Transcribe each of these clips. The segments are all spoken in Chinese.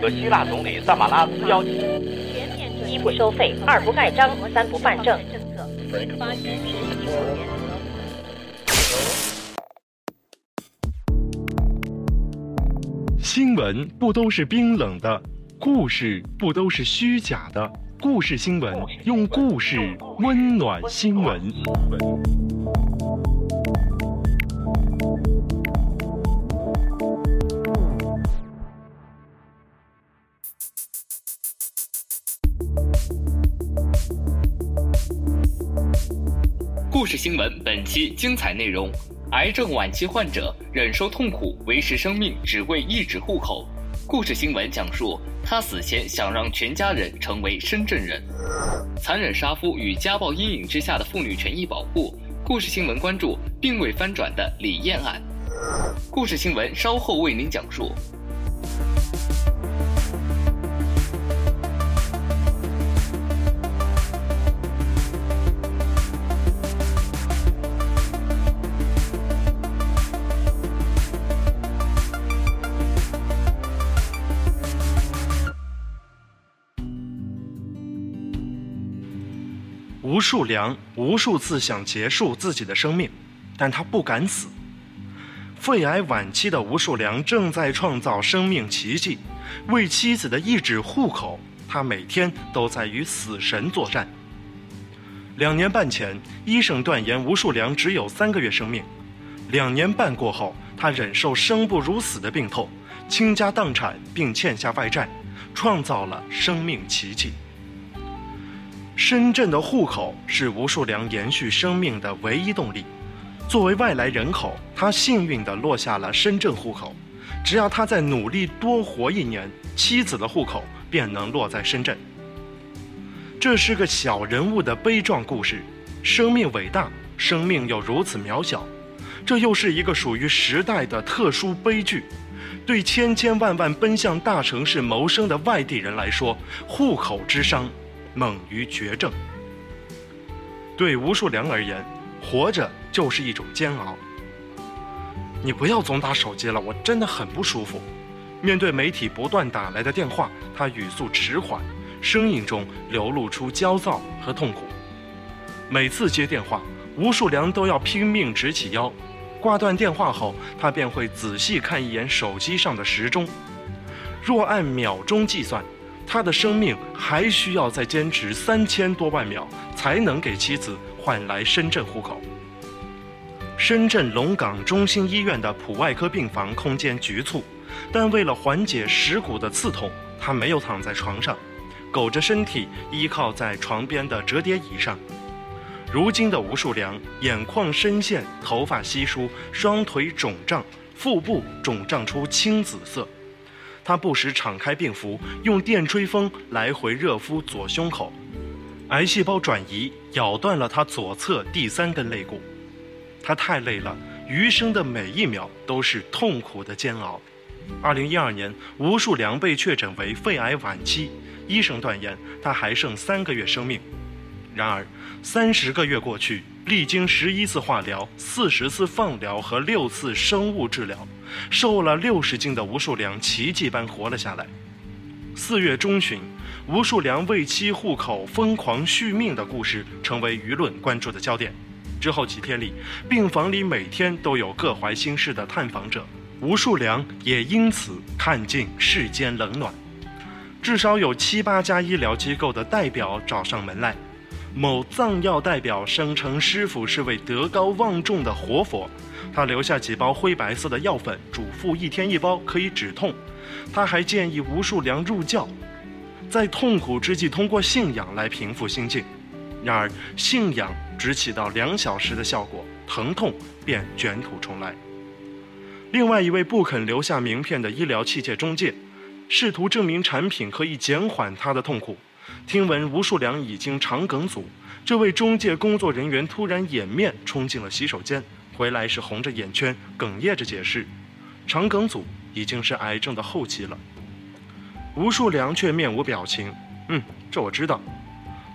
和希腊总理萨马拉斯邀请。一不收费，二不盖章，三不办证。新闻不都是冰冷的，故事不都是虚假的。故事新闻用故事温暖新闻。新闻本期精彩内容：癌症晚期患者忍受痛苦维持生命，只为一纸户口。故事新闻讲述他死前想让全家人成为深圳人。残忍杀夫与家暴阴影之下的妇女权益保护。故事新闻关注并未翻转的李艳案。故事新闻稍后为您讲述。吴树良无数次想结束自己的生命，但他不敢死。肺癌晚期的吴树良正在创造生命奇迹，为妻子的一纸户口，他每天都在与死神作战。两年半前，医生断言吴树良只有三个月生命。两年半过后，他忍受生不如死的病痛，倾家荡产并欠下外债，创造了生命奇迹。深圳的户口是吴树良延续生命的唯一动力。作为外来人口，他幸运地落下了深圳户口。只要他再努力多活一年，妻子的户口便能落在深圳。这是个小人物的悲壮故事。生命伟大，生命又如此渺小。这又是一个属于时代的特殊悲剧。对千千万万奔向大城市谋生的外地人来说，户口之伤。猛于绝症。对吴树良而言，活着就是一种煎熬。你不要总打手机了，我真的很不舒服。面对媒体不断打来的电话，他语速迟缓，声音中流露出焦躁和痛苦。每次接电话，吴树良都要拼命直起腰。挂断电话后，他便会仔细看一眼手机上的时钟。若按秒钟计算。他的生命还需要再坚持三千多万秒，才能给妻子换来深圳户口。深圳龙岗中心医院的普外科病房空间局促，但为了缓解蚀骨的刺痛，他没有躺在床上，苟着身体依靠在床边的折叠椅上。如今的吴树良，眼眶深陷，头发稀疏，双腿肿胀，腹部肿胀出青紫色。他不时敞开病服，用电吹风来回热敷左胸口。癌细胞转移咬断了他左侧第三根肋骨，他太累了，余生的每一秒都是痛苦的煎熬。二零一二年，吴树良被确诊为肺癌晚期，医生断言他还剩三个月生命。然而，三十个月过去。历经十一次化疗、四十次放疗和六次生物治疗，瘦了六十斤的吴树良奇迹般活了下来。四月中旬，吴树良为妻户口疯狂续命的故事成为舆论关注的焦点。之后几天里，病房里每天都有各怀心事的探访者，吴树良也因此看尽世间冷暖。至少有七八家医疗机构的代表找上门来。某藏药代表声称，师傅是位德高望重的活佛，他留下几包灰白色的药粉，嘱咐一天一包可以止痛。他还建议吴树良入教，在痛苦之际通过信仰来平复心境。然而，信仰只起到两小时的效果，疼痛便卷土重来。另外一位不肯留下名片的医疗器械中介，试图证明产品可以减缓他的痛苦。听闻吴树良已经肠梗阻，这位中介工作人员突然掩面冲进了洗手间，回来时红着眼圈，哽咽着解释：“肠梗阻已经是癌症的后期了。”吴树良却面无表情：“嗯，这我知道。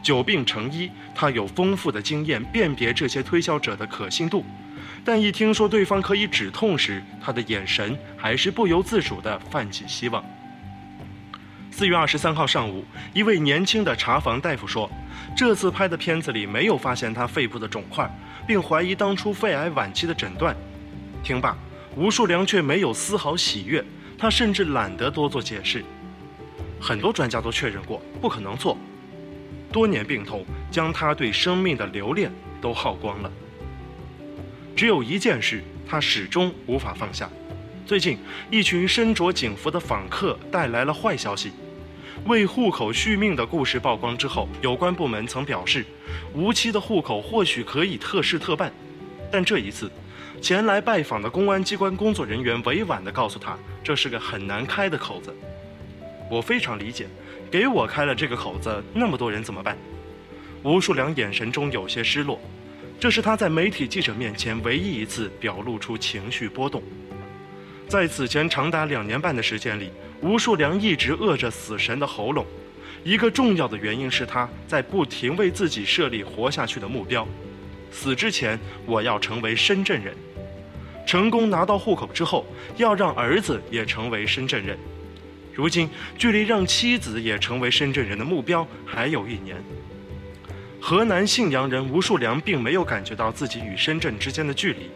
久病成医，他有丰富的经验辨别这些推销者的可信度。但一听说对方可以止痛时，他的眼神还是不由自主地泛起希望。”四月二十三号上午，一位年轻的查房大夫说，这次拍的片子里没有发现他肺部的肿块，并怀疑当初肺癌晚期的诊断。听罢，吴树良却没有丝毫喜悦，他甚至懒得多做解释。很多专家都确认过，不可能错。多年病痛将他对生命的留恋都耗光了。只有一件事，他始终无法放下。最近，一群身着警服的访客带来了坏消息。为户口续命的故事曝光之后，有关部门曾表示，无期的户口或许可以特事特办。但这一次，前来拜访的公安机关工作人员委婉地告诉他，这是个很难开的口子。我非常理解，给我开了这个口子，那么多人怎么办？吴树良眼神中有些失落，这是他在媒体记者面前唯一一次表露出情绪波动。在此前长达两年半的时间里，吴树良一直扼着死神的喉咙。一个重要的原因是他在不停为自己设立活下去的目标。死之前，我要成为深圳人。成功拿到户口之后，要让儿子也成为深圳人。如今，距离让妻子也成为深圳人的目标还有一年。河南信阳人吴树良并没有感觉到自己与深圳之间的距离。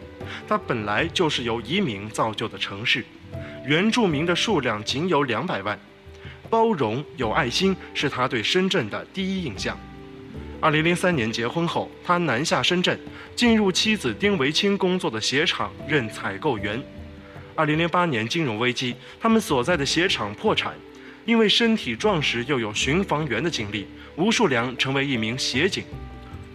它本来就是由移民造就的城市，原住民的数量仅有两百万，包容有爱心是他对深圳的第一印象。二零零三年结婚后，他南下深圳，进入妻子丁维清工作的鞋厂任采购员。二零零八年金融危机，他们所在的鞋厂破产，因为身体壮实又有巡防员的经历，吴树良成为一名协警。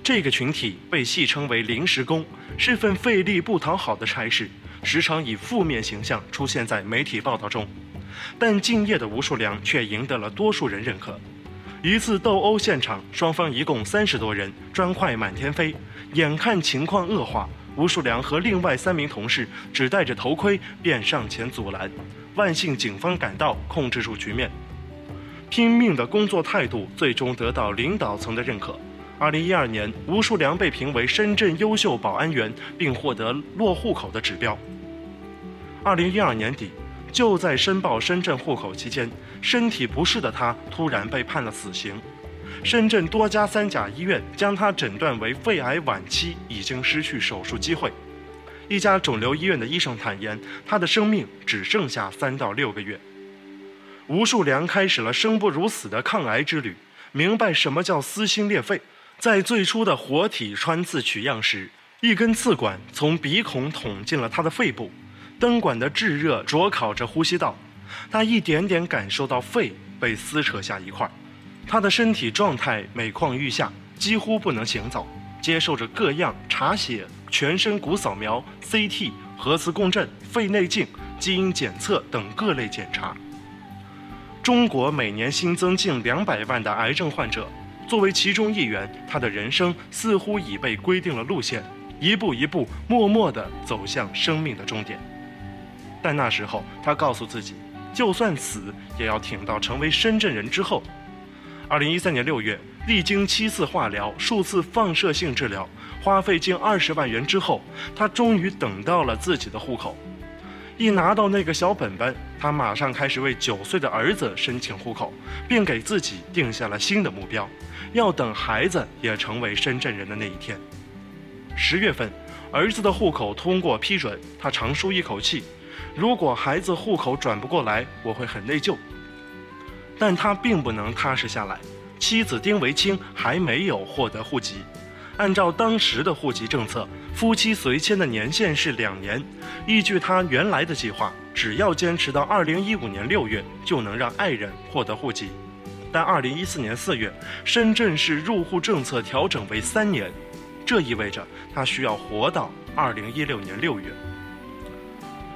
这个群体被戏称为“临时工”，是份费力不讨好的差事，时常以负面形象出现在媒体报道中。但敬业的吴树良却赢得了多数人认可。一次斗殴现场，双方一共三十多人，砖块满天飞。眼看情况恶化，吴树良和另外三名同事只戴着头盔便上前阻拦。万幸警方赶到，控制住局面。拼命的工作态度最终得到领导层的认可。二零一二年，吴树良被评为深圳优秀保安员，并获得落户口的指标。二零一二年底，就在申报深圳户口期间，身体不适的他突然被判了死刑。深圳多家三甲医院将他诊断为肺癌晚期，已经失去手术机会。一家肿瘤医院的医生坦言，他的生命只剩下三到六个月。吴树良开始了生不如死的抗癌之旅，明白什么叫撕心裂肺。在最初的活体穿刺取样时，一根刺管从鼻孔捅进了他的肺部，灯管的炙热灼烤着呼吸道，他一点点感受到肺被撕扯下一块。他的身体状态每况愈下，几乎不能行走，接受着各样查血、全身骨扫描、CT、核磁共振、肺内镜、基因检测等各类检查。中国每年新增近两百万的癌症患者。作为其中一员，他的人生似乎已被规定了路线，一步一步默默地走向生命的终点。但那时候，他告诉自己，就算死也要挺到成为深圳人之后。二零一三年六月，历经七次化疗、数次放射性治疗，花费近二十万元之后，他终于等到了自己的户口。一拿到那个小本本，他马上开始为九岁的儿子申请户口，并给自己定下了新的目标。要等孩子也成为深圳人的那一天。十月份，儿子的户口通过批准，他长舒一口气。如果孩子户口转不过来，我会很内疚。但他并不能踏实下来。妻子丁维清还没有获得户籍。按照当时的户籍政策，夫妻随迁的年限是两年。依据他原来的计划，只要坚持到二零一五年六月，就能让爱人获得户籍。但二零一四年四月，深圳市入户政策调整为三年，这意味着他需要活到二零一六年六月。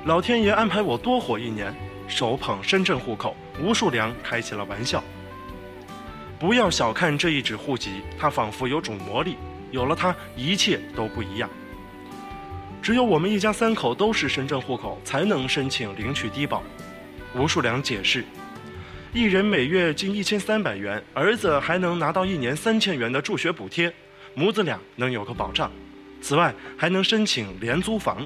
老天爷安排我多活一年，手捧深圳户口，吴树良开起了玩笑。不要小看这一纸户籍，它仿佛有种魔力，有了它，一切都不一样。只有我们一家三口都是深圳户口，才能申请领取低保。吴树良解释。一人每月近一千三百元，儿子还能拿到一年三千元的助学补贴，母子俩能有个保障。此外，还能申请廉租房。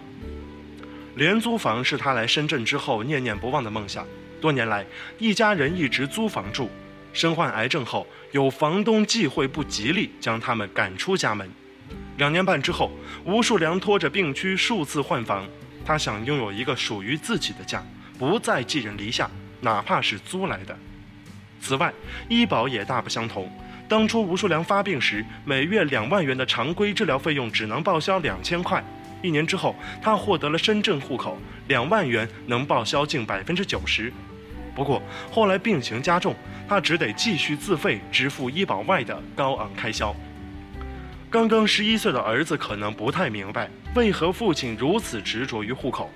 廉租房是他来深圳之后念念不忘的梦想。多年来，一家人一直租房住。身患癌症后，有房东忌讳不吉利，将他们赶出家门。两年半之后，吴树良拖着病躯数次换房，他想拥有一个属于自己的家，不再寄人篱下，哪怕是租来的。此外，医保也大不相同。当初吴树良发病时，每月两万元的常规治疗费用只能报销两千块。一年之后，他获得了深圳户口，两万元能报销近百分之九十。不过后来病情加重，他只得继续自费支付医保外的高昂开销。刚刚十一岁的儿子可能不太明白为何父亲如此执着于户口。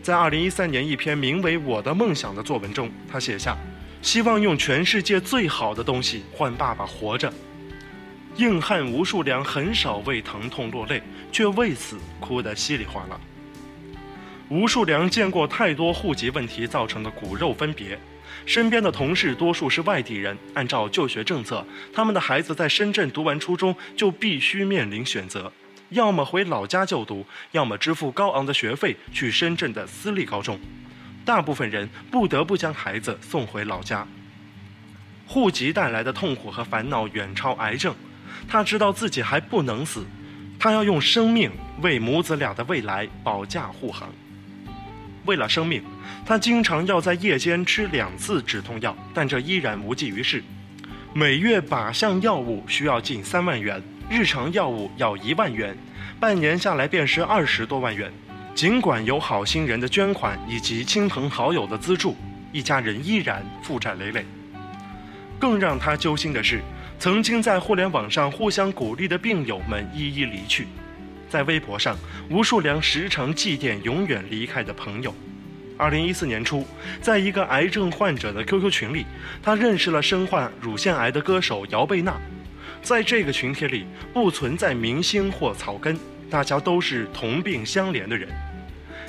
在二零一三年一篇名为《我的梦想》的作文中，他写下。希望用全世界最好的东西换爸爸活着。硬汉吴树良很少为疼痛落泪，却为此哭得稀里哗啦。吴树良见过太多户籍问题造成的骨肉分别，身边的同事多数是外地人，按照就学政策，他们的孩子在深圳读完初中就必须面临选择：要么回老家就读，要么支付高昂的学费去深圳的私立高中。大部分人不得不将孩子送回老家。户籍带来的痛苦和烦恼远超癌症，他知道自己还不能死，他要用生命为母子俩的未来保驾护航。为了生命，他经常要在夜间吃两次止痛药，但这依然无济于事。每月靶向药物需要近三万元，日常药物要一万元，半年下来便是二十多万元。尽管有好心人的捐款以及亲朋好友的资助，一家人依然负债累累。更让他揪心的是，曾经在互联网上互相鼓励的病友们一一离去。在微博上，吴树良时常祭奠永远离开的朋友。二零一四年初，在一个癌症患者的 QQ 群里，他认识了身患乳腺癌的歌手姚贝娜。在这个群体里，不存在明星或草根。大家都是同病相怜的人。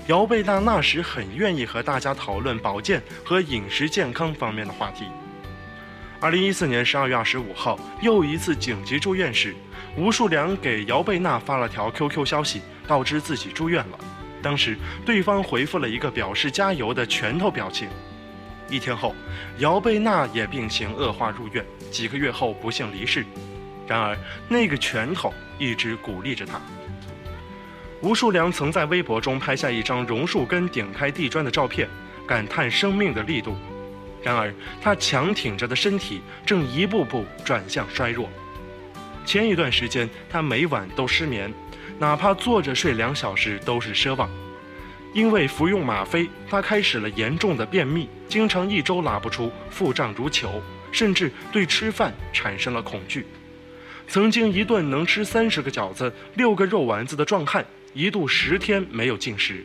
姚贝娜那时很愿意和大家讨论保健和饮食健康方面的话题。二零一四年十二月二十五号，又一次紧急住院时，吴树良给姚贝娜发了条 QQ 消息，告知自己住院了。当时对方回复了一个表示加油的拳头表情。一天后，姚贝娜也病情恶化入院，几个月后不幸离世。然而，那个拳头一直鼓励着她。吴树良曾在微博中拍下一张榕树根顶开地砖的照片，感叹生命的力度。然而，他强挺着的身体正一步步转向衰弱。前一段时间，他每晚都失眠，哪怕坐着睡两小时都是奢望。因为服用吗啡，他开始了严重的便秘，经常一周拉不出，腹胀如球，甚至对吃饭产生了恐惧。曾经一顿能吃三十个饺子、六个肉丸子的壮汉。一度十天没有进食。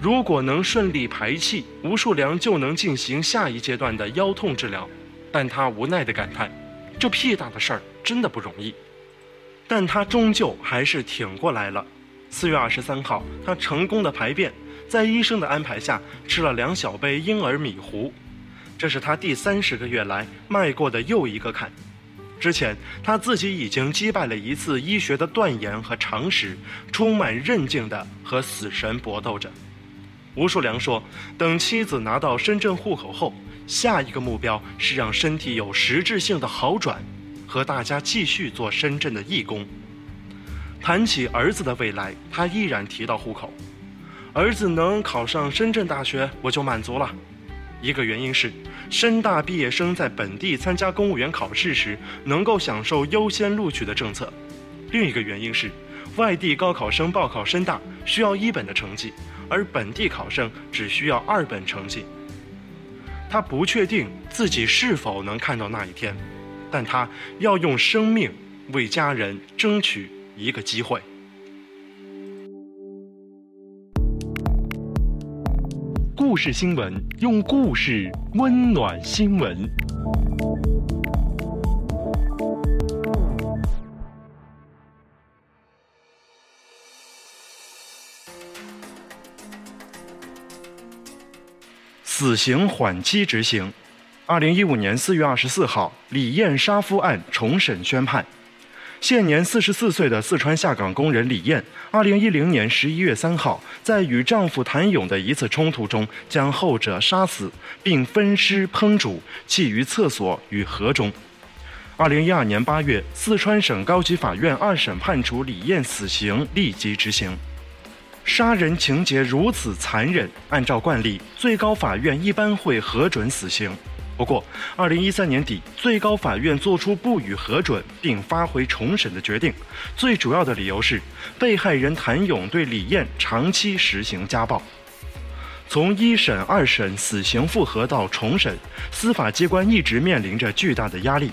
如果能顺利排气，吴树良就能进行下一阶段的腰痛治疗。但他无奈地感叹：“这屁大的事儿真的不容易。”但他终究还是挺过来了。四月二十三号，他成功的排便，在医生的安排下吃了两小杯婴儿米糊。这是他第三十个月来迈过的又一个坎。之前他自己已经击败了一次医学的断言和常识，充满韧劲地和死神搏斗着。吴树良说：“等妻子拿到深圳户口后，下一个目标是让身体有实质性的好转，和大家继续做深圳的义工。”谈起儿子的未来，他依然提到户口。儿子能考上深圳大学，我就满足了。一个原因是。深大毕业生在本地参加公务员考试时能够享受优先录取的政策，另一个原因是，外地高考生报考深大需要一本的成绩，而本地考生只需要二本成绩。他不确定自己是否能看到那一天，但他要用生命为家人争取一个机会。故事新闻，用故事温暖新闻。死刑缓期执行。二零一五年四月二十四号，李艳杀夫案重审宣判。现年四十四岁的四川下岗工人李艳，二零一零年十一月三号，在与丈夫谭勇的一次冲突中，将后者杀死，并分尸烹煮，弃于厕所与河中。二零一二年八月，四川省高级法院二审判处李艳死刑，立即执行。杀人情节如此残忍，按照惯例，最高法院一般会核准死刑。不过，二零一三年底，最高法院作出不予核准并发回重审的决定。最主要的理由是，被害人谭勇对李艳长期实行家暴。从一审、二审死刑复核到重审，司法机关一直面临着巨大的压力。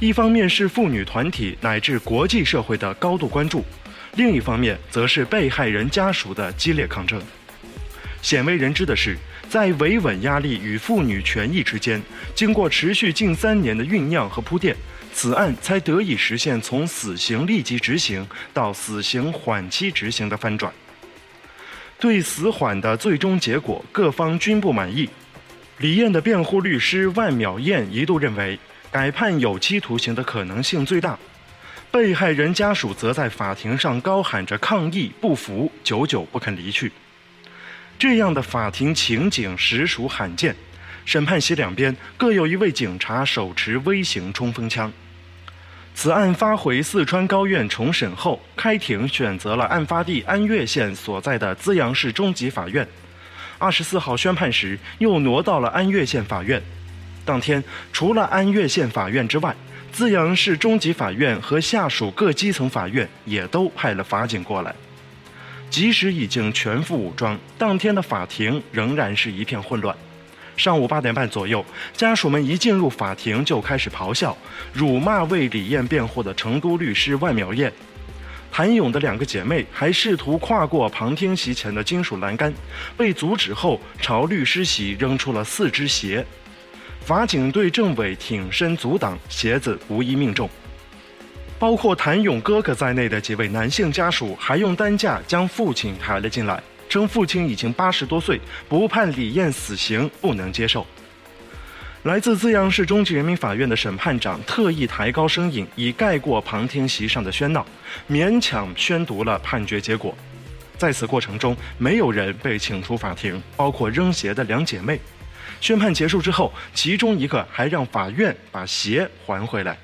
一方面是妇女团体乃至国际社会的高度关注，另一方面则是被害人家属的激烈抗争。鲜为人知的是。在维稳压力与妇女权益之间，经过持续近三年的酝酿和铺垫，此案才得以实现从死刑立即执行到死刑缓期执行的翻转。对死缓的最终结果，各方均不满意。李艳的辩护律师万淼燕一度认为，改判有期徒刑的可能性最大。被害人家属则在法庭上高喊着抗议不服，久久不肯离去。这样的法庭情景实属罕见，审判席两边各有一位警察手持微型冲锋枪。此案发回四川高院重审后，开庭选择了案发地安岳县所在的资阳市中级法院。二十四号宣判时，又挪到了安岳县法院。当天，除了安岳县法院之外，资阳市中级法院和下属各基层法院也都派了法警过来。即使已经全副武装，当天的法庭仍然是一片混乱。上午八点半左右，家属们一进入法庭就开始咆哮、辱骂为李艳辩护的成都律师万苗燕。谭勇的两个姐妹还试图跨过旁听席前的金属栏杆，被阻止后朝律师席扔出了四只鞋。法警对政委挺身阻挡，鞋子无一命中。包括谭勇哥哥在内的几位男性家属还用担架将父亲抬了进来，称父亲已经八十多岁，不判李艳死刑不能接受。来自资阳市中级人民法院的审判长特意抬高声音，以盖过旁听席上的喧闹，勉强宣读了判决结果。在此过程中，没有人被请出法庭，包括扔鞋的两姐妹。宣判结束之后，其中一个还让法院把鞋还回来。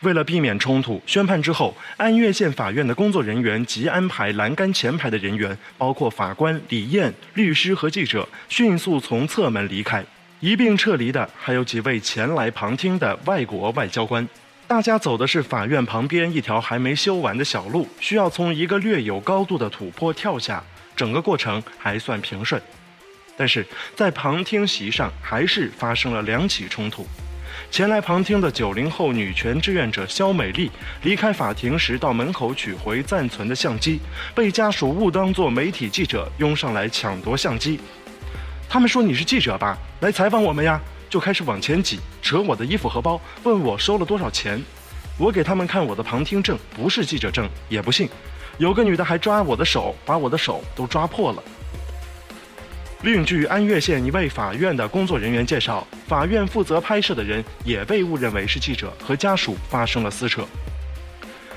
为了避免冲突，宣判之后，安岳县法院的工作人员即安排栏杆前排的人员，包括法官李艳、律师和记者，迅速从侧门离开。一并撤离的还有几位前来旁听的外国外交官。大家走的是法院旁边一条还没修完的小路，需要从一个略有高度的土坡跳下。整个过程还算平顺，但是在旁听席上还是发生了两起冲突。前来旁听的九零后女权志愿者肖美丽离开法庭时，到门口取回暂存的相机，被家属误当作媒体记者，拥上来抢夺相机。他们说你是记者吧，来采访我们呀，就开始往前挤，扯我的衣服和包，问我收了多少钱。我给他们看我的旁听证，不是记者证，也不信。有个女的还抓我的手，把我的手都抓破了。另据安岳县一位法院的工作人员介绍，法院负责拍摄的人也被误认为是记者，和家属发生了撕扯。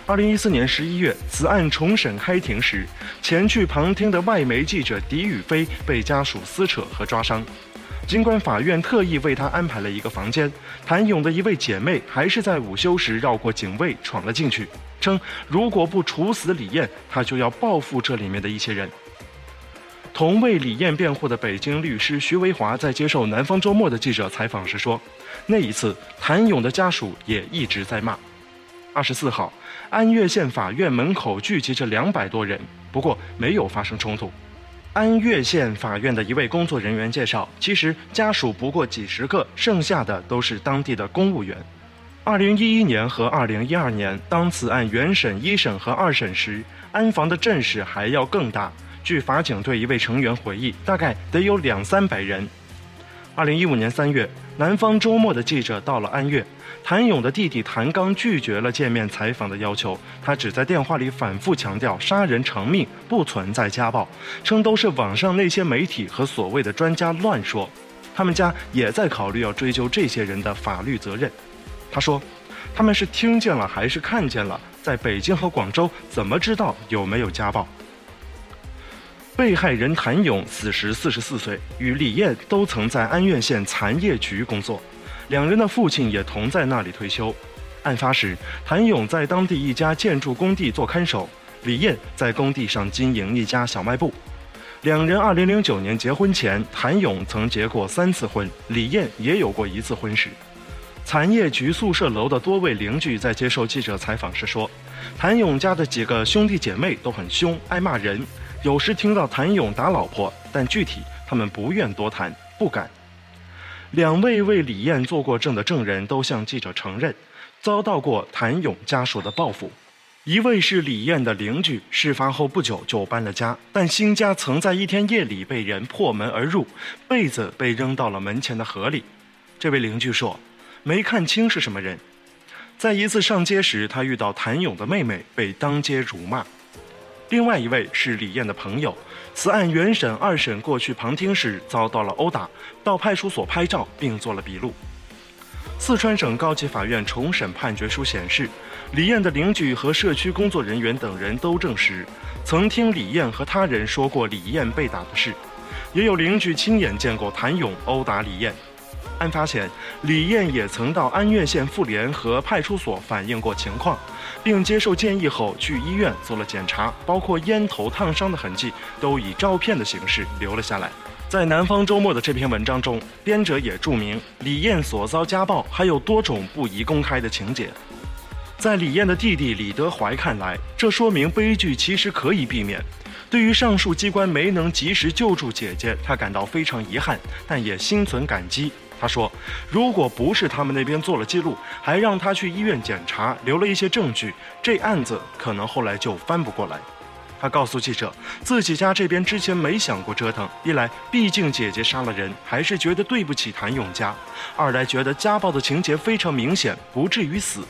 二零一四年十一月，此案重审开庭时，前去旁听的外媒记者狄宇飞被家属撕扯和抓伤。尽管法院特意为他安排了一个房间，谭勇的一位姐妹还是在午休时绕过警卫闯了进去，称如果不处死李艳，他就要报复这里面的一些人。同为李艳辩护的北京律师徐维华在接受《南方周末》的记者采访时说：“那一次，谭勇的家属也一直在骂。”二十四号，安岳县法院门口聚集着两百多人，不过没有发生冲突。安岳县法院的一位工作人员介绍：“其实家属不过几十个，剩下的都是当地的公务员。”二零一一年和二零一二年，当此案原审一审和二审时，安防的阵势还要更大。据法警队一位成员回忆，大概得有两三百人。二零一五年三月，南方周末的记者到了安岳，谭勇的弟弟谭刚拒绝了见面采访的要求，他只在电话里反复强调杀人偿命不存在家暴，称都是网上那些媒体和所谓的专家乱说。他们家也在考虑要追究这些人的法律责任。他说：“他们是听见了还是看见了？在北京和广州怎么知道有没有家暴？被害人谭勇此时四十四岁，与李艳都曾在安岳县残业局工作，两人的父亲也同在那里退休。案发时，谭勇在当地一家建筑工地做看守，李艳在工地上经营一家小卖部。两人2009年结婚前，谭勇曾结过三次婚，李艳也有过一次婚史。残业局宿舍楼的多位邻居在接受记者采访时说，谭勇家的几个兄弟姐妹都很凶，爱骂人，有时听到谭勇打老婆，但具体他们不愿多谈，不敢。两位为李艳做过证的证人都向记者承认，遭到过谭勇家属的报复。一位是李艳的邻居，事发后不久就搬了家，但新家曾在一天夜里被人破门而入，被子被扔到了门前的河里。这位邻居说，没看清是什么人。在一次上街时，他遇到谭勇的妹妹被当街辱骂。另外一位是李艳的朋友，此案原审、二审过去旁听时遭到了殴打，到派出所拍照并做了笔录。四川省高级法院重审判决书显示。李艳的邻居和社区工作人员等人都证实，曾听李艳和他人说过李艳被打的事，也有邻居亲眼见过谭勇殴打李艳。案发前，李艳也曾到安岳县妇联和派出所反映过情况，并接受建议后去医院做了检查，包括烟头烫伤的痕迹都以照片的形式留了下来。在《南方周末》的这篇文章中，编者也注明，李艳所遭家暴还有多种不宜公开的情节。在李艳的弟弟李德怀看来，这说明悲剧其实可以避免。对于上述机关没能及时救助姐姐，他感到非常遗憾，但也心存感激。他说：“如果不是他们那边做了记录，还让他去医院检查，留了一些证据，这案子可能后来就翻不过来。”他告诉记者，自己家这边之前没想过折腾，一来毕竟姐姐杀了人，还是觉得对不起谭永家；二来觉得家暴的情节非常明显，不至于死。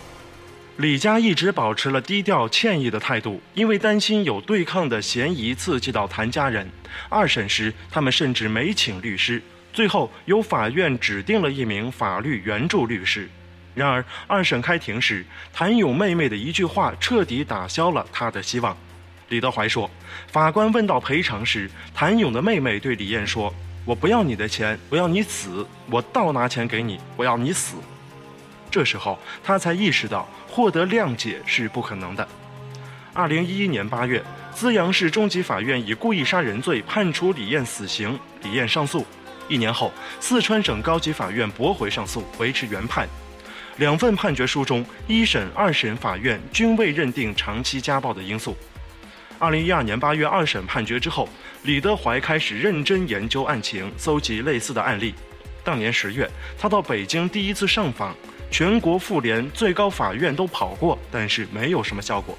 李家一直保持了低调、歉意的态度，因为担心有对抗的嫌疑刺激到谭家人。二审时，他们甚至没请律师，最后由法院指定了一名法律援助律师。然而，二审开庭时，谭勇妹妹的一句话彻底打消了他的希望。李德怀说：“法官问到赔偿时，谭勇的妹妹对李艳说：‘我不要你的钱，我要你死，我倒拿钱给你，我要你死。’这时候，他才意识到。”获得谅解是不可能的。二零一一年八月，资阳市中级法院以故意杀人罪判处李艳死刑，李艳上诉。一年后，四川省高级法院驳回上诉，维持原判。两份判决书中，一审、二审法院均未认定长期家暴的因素。二零一二年八月，二审判决之后，李德怀开始认真研究案情，搜集类似的案例。当年十月，他到北京第一次上访。全国妇联、最高法院都跑过，但是没有什么效果。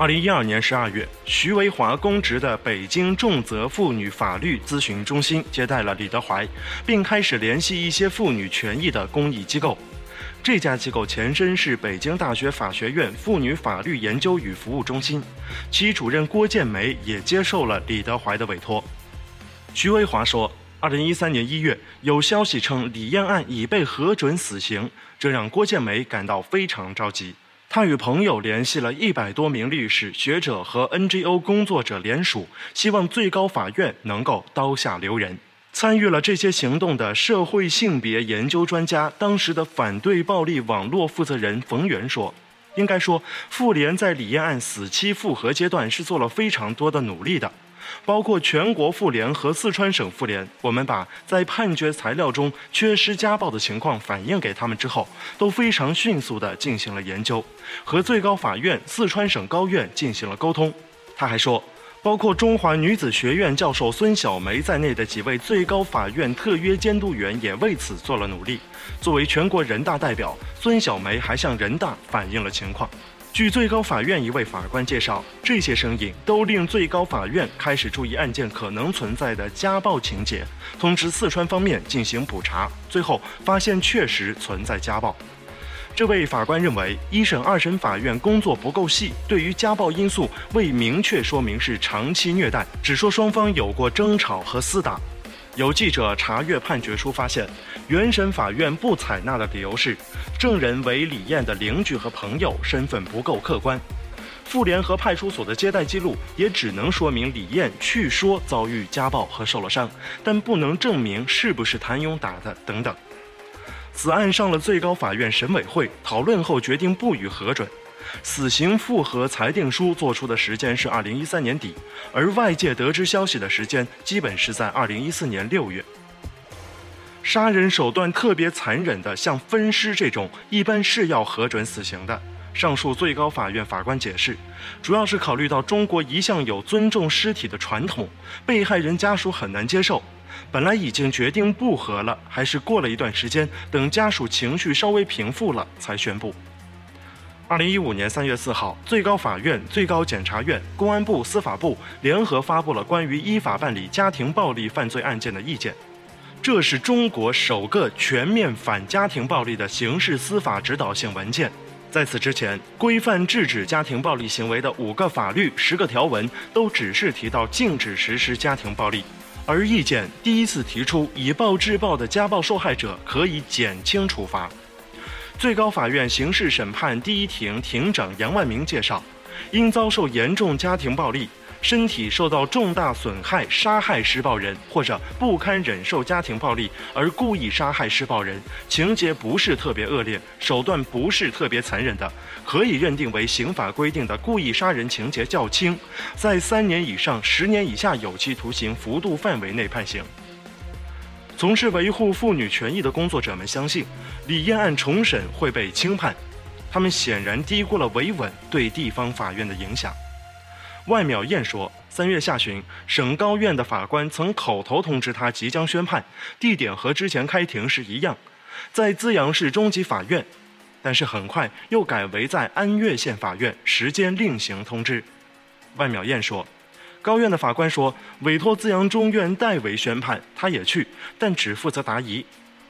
二零一二年十二月，徐维华公职的北京重则妇女法律咨询中心接待了李德怀，并开始联系一些妇女权益的公益机构。这家机构前身是北京大学法学院妇女法律研究与服务中心，其主任郭建梅也接受了李德怀的委托。徐维华说。二零一三年一月，有消息称李艳案已被核准死刑，这让郭建梅感到非常着急。他与朋友联系了一百多名律师、学者和 NGO 工作者联署，希望最高法院能够刀下留人。参与了这些行动的社会性别研究专家，当时的反对暴力网络负责人冯源说：“应该说，妇联在李艳案死期复核阶段是做了非常多的努力的。”包括全国妇联和四川省妇联，我们把在判决材料中缺失家暴的情况反映给他们之后，都非常迅速地进行了研究，和最高法院、四川省高院进行了沟通。他还说，包括中华女子学院教授孙小梅在内的几位最高法院特约监督员也为此做了努力。作为全国人大代表，孙小梅还向人大反映了情况。据最高法院一位法官介绍，这些声音都令最高法院开始注意案件可能存在的家暴情节，通知四川方面进行补查。最后发现确实存在家暴。这位法官认为，一审、二审法院工作不够细，对于家暴因素未明确说明是长期虐待，只说双方有过争吵和厮打。有记者查阅判决书，发现原审法院不采纳的理由是，证人为李艳的邻居和朋友，身份不够客观。妇联和派出所的接待记录也只能说明李艳去说遭遇家暴和受了伤，但不能证明是不是谭勇打的等等。此案上了最高法院审委会讨论后决定不予核准，死刑复核裁定书作出的时间是二零一三年底，而外界得知消息的时间基本是在二零一四年六月。杀人手段特别残忍的，像分尸这种，一般是要核准死刑的。上述最高法院法官解释，主要是考虑到中国一向有尊重尸体的传统，被害人家属很难接受。本来已经决定不和了，还是过了一段时间，等家属情绪稍微平复了才宣布。二零一五年三月四号，最高法院、最高检察院、公安部、司法部联合发布了关于依法办理家庭暴力犯罪案件的意见，这是中国首个全面反家庭暴力的刑事司法指导性文件。在此之前，规范制止家庭暴力行为的五个法律、十个条文都只是提到禁止实施家庭暴力，而意见第一次提出以暴制暴的家暴受害者可以减轻处罚。最高法院刑事审判第一庭庭长杨万明介绍，因遭受严重家庭暴力。身体受到重大损害、杀害施暴人，或者不堪忍受家庭暴力而故意杀害施暴人，情节不是特别恶劣，手段不是特别残忍的，可以认定为刑法规定的故意杀人情节较轻，在三年以上十年以下有期徒刑幅度范围内判刑。从事维护妇女权益的工作者们相信，李艳案重审会被轻判，他们显然低估了维稳对地方法院的影响。万淼燕说：“三月下旬，省高院的法官曾口头通知他即将宣判，地点和之前开庭是一样，在资阳市中级法院，但是很快又改为在安岳县法院，时间另行通知。”万淼燕说：“高院的法官说委托资阳中院代为宣判，他也去，但只负责答疑。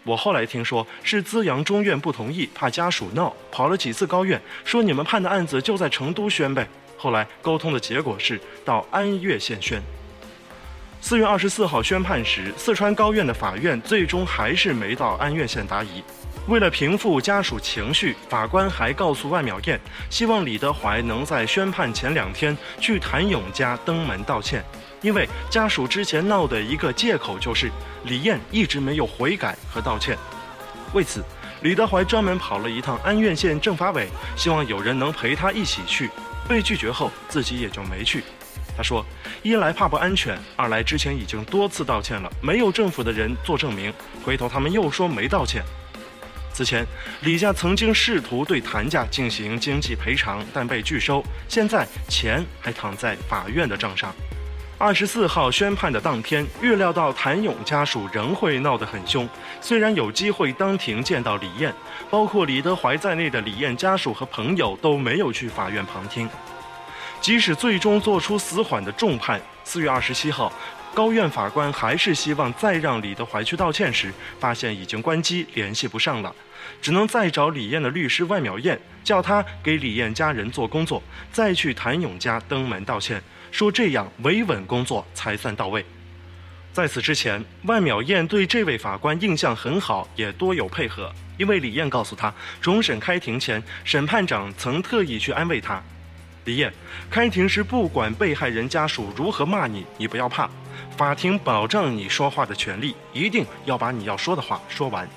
我后来听说是资阳中院不同意，怕家属闹，跑了几次高院，说你们判的案子就在成都宣呗。”后来沟通的结果是到安岳县宣。四月二十四号宣判时，四川高院的法院最终还是没到安岳县答疑。为了平复家属情绪，法官还告诉万淼燕，希望李德怀能在宣判前两天去谭勇家登门道歉，因为家属之前闹的一个借口就是李艳一直没有悔改和道歉。为此，李德怀专门跑了一趟安岳县政法委，希望有人能陪他一起去。被拒绝后，自己也就没去。他说：“一来怕不安全，二来之前已经多次道歉了，没有政府的人做证明。回头他们又说没道歉。”此前，李家曾经试图对谭家进行经济赔偿，但被拒收。现在钱还躺在法院的账上。二十四号宣判的当天，预料到谭勇家属仍会闹得很凶。虽然有机会当庭见到李艳，包括李德怀在内的李艳家属和朋友都没有去法院旁听。即使最终作出死缓的重判，四月二十七号，高院法官还是希望再让李德怀去道歉时，发现已经关机，联系不上了，只能再找李艳的律师万淼燕，叫他给李艳家人做工作，再去谭勇家登门道歉。说这样维稳工作才算到位。在此之前，万淼燕对这位法官印象很好，也多有配合。因为李艳告诉他，终审开庭前，审判长曾特意去安慰他：“李艳，开庭时不管被害人家属如何骂你，你不要怕，法庭保障你说话的权利，一定要把你要说的话说完。”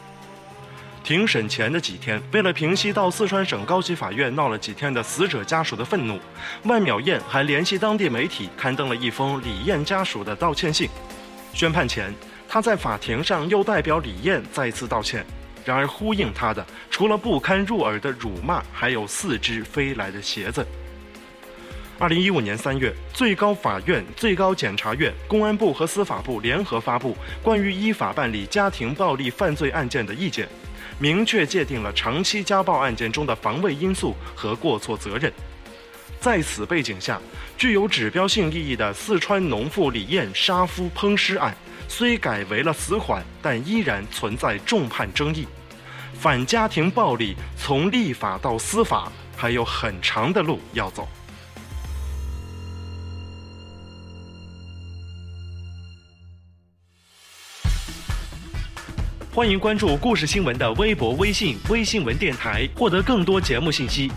庭审前的几天，为了平息到四川省高级法院闹了几天的死者家属的愤怒，万淼燕还联系当地媒体刊登了一封李艳家属的道歉信。宣判前，他在法庭上又代表李艳再次道歉。然而，呼应他的除了不堪入耳的辱骂，还有四只飞来的鞋子。二零一五年三月，最高法院、最高检察院、公安部和司法部联合发布关于依法办理家庭暴力犯罪案件的意见。明确界定了长期家暴案件中的防卫因素和过错责任。在此背景下，具有指标性意义的四川农妇李艳杀夫烹尸案，虽改为了死缓，但依然存在重判争议。反家庭暴力从立法到司法还有很长的路要走。欢迎关注故事新闻的微博、微信、微新闻电台，获得更多节目信息。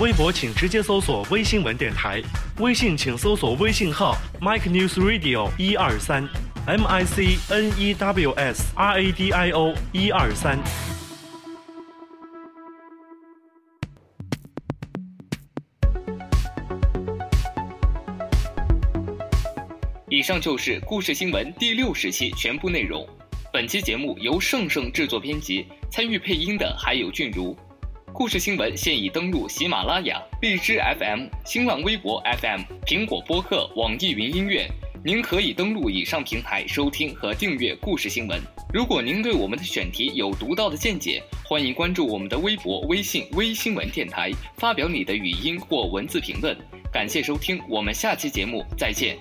微博请直接搜索“微新闻电台”，微信请搜索微信号 “Mike News Radio 一二三 ”，M I C N E W S R A D I O 一二三。以上就是故事新闻第六十期全部内容。本期节目由盛盛制作编辑，参与配音的还有俊如。故事新闻现已登录喜马拉雅、荔枝 FM、新浪微博 FM、苹果播客、网易云音乐。您可以登录以上平台收听和订阅故事新闻。如果您对我们的选题有独到的见解，欢迎关注我们的微博、微信“微新闻电台”，发表你的语音或文字评论。感谢收听，我们下期节目再见。